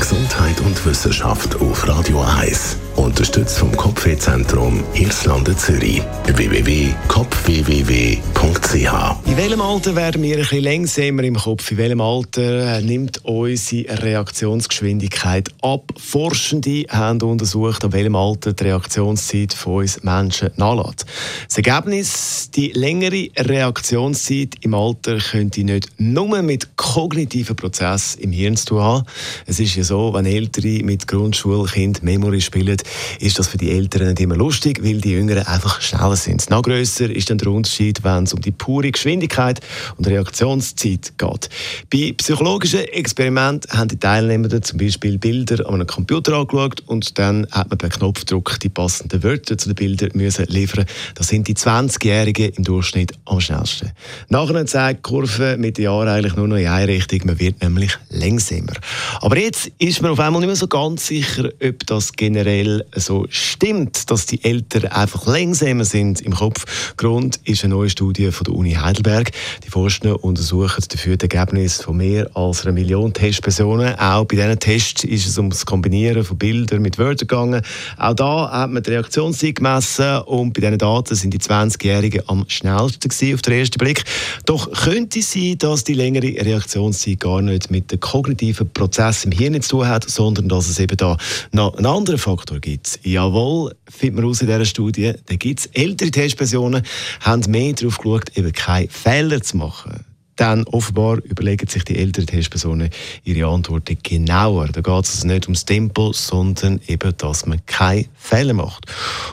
Gesundheit und Wissenschaft auf Radio 1. Unterstützt vom Kopfwehzentrum Irlande Zürich. www.kopfwww.ch In welchem Alter werden wir ein bisschen langsamer im Kopf? In welchem Alter nimmt unsere Reaktionsgeschwindigkeit ab? Forschende haben untersucht, ab welchem Alter die Reaktionszeit von uns Menschen nachlässt. Das Ergebnis, die längere Reaktionszeit im Alter könnte nicht nur mit kognitiven Prozessen im Hirn zu haben. Es ist ja so, wenn Ältere mit Grundschulkind Memory spielen, ist das für die Älteren nicht immer lustig, weil die Jüngeren einfach schneller sind. Noch grösser ist dann der Unterschied, wenn es um die pure Geschwindigkeit und Reaktionszeit geht. Bei psychologischen Experimenten haben die Teilnehmer zum Beispiel Bilder an einem Computer angeschaut und dann hat man per Knopfdruck die passenden Wörter zu den Bildern müssen liefern. Das sind die 20-Jährigen im Durchschnitt am schnellsten. Nachher zeigt die Kurve mit den Jahren eigentlich nur noch in eine Richtung. Man wird nämlich langsamer. Aber jetzt ist man auf einmal nicht mehr so ganz sicher, ob das generell so stimmt, dass die Eltern einfach langsamer sind im Kopf. Grund ist eine neue Studie von der Uni Heidelberg. Die Forscher untersuchen dafür das Ergebnis von mehr als einer Million Testpersonen. Auch bei diesen Tests ist es um das Kombinieren von Bildern mit Wörtern gegangen. Auch da hat man die Reaktionszeit gemessen und bei diesen Daten sind die 20-Jährigen am schnellsten gewesen, auf den ersten Blick. Doch könnte es sein, dass die längere Reaktionszeit gar nicht mit dem kognitiven Prozess im Hirn zu tun hat, sondern dass es eben da noch einen anderen Faktor gibt. Jawohl, findet man aus in dieser Studie, da gibt es ältere Testpersonen, haben mehr darauf geschaut, eben keine Fehler zu machen dann offenbar überlegen sich die älteren Testpersonen ihre Antworten genauer. Da geht es also nicht ums Tempo, sondern eben, dass man keine Fehler macht.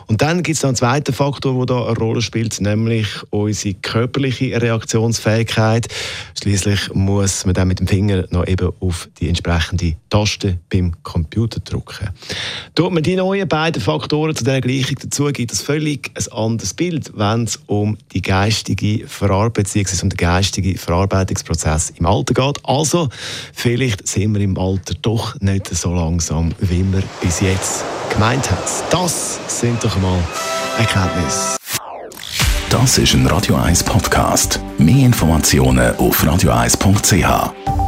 Und dann gibt es noch einen zweiten Faktor, der da eine Rolle spielt, nämlich unsere körperliche Reaktionsfähigkeit. Schließlich muss man dann mit dem Finger noch eben auf die entsprechende Taste beim Computer drücken. Tut man die neuen beiden Faktoren zu dieser Gleichung dazu, gibt es völlig ein anderes Bild, wenn es um die geistige Verarbeitung bzw. um die geistige Verarbeitung Verarbeitungsprozess im Alter geht. Also, vielleicht sind wir im Alter doch nicht so langsam, wie wir bis jetzt gemeint haben. Das sind doch mal Erkenntnisse. Das ist ein Radio 1 Podcast. Mehr Informationen auf radio1.ch.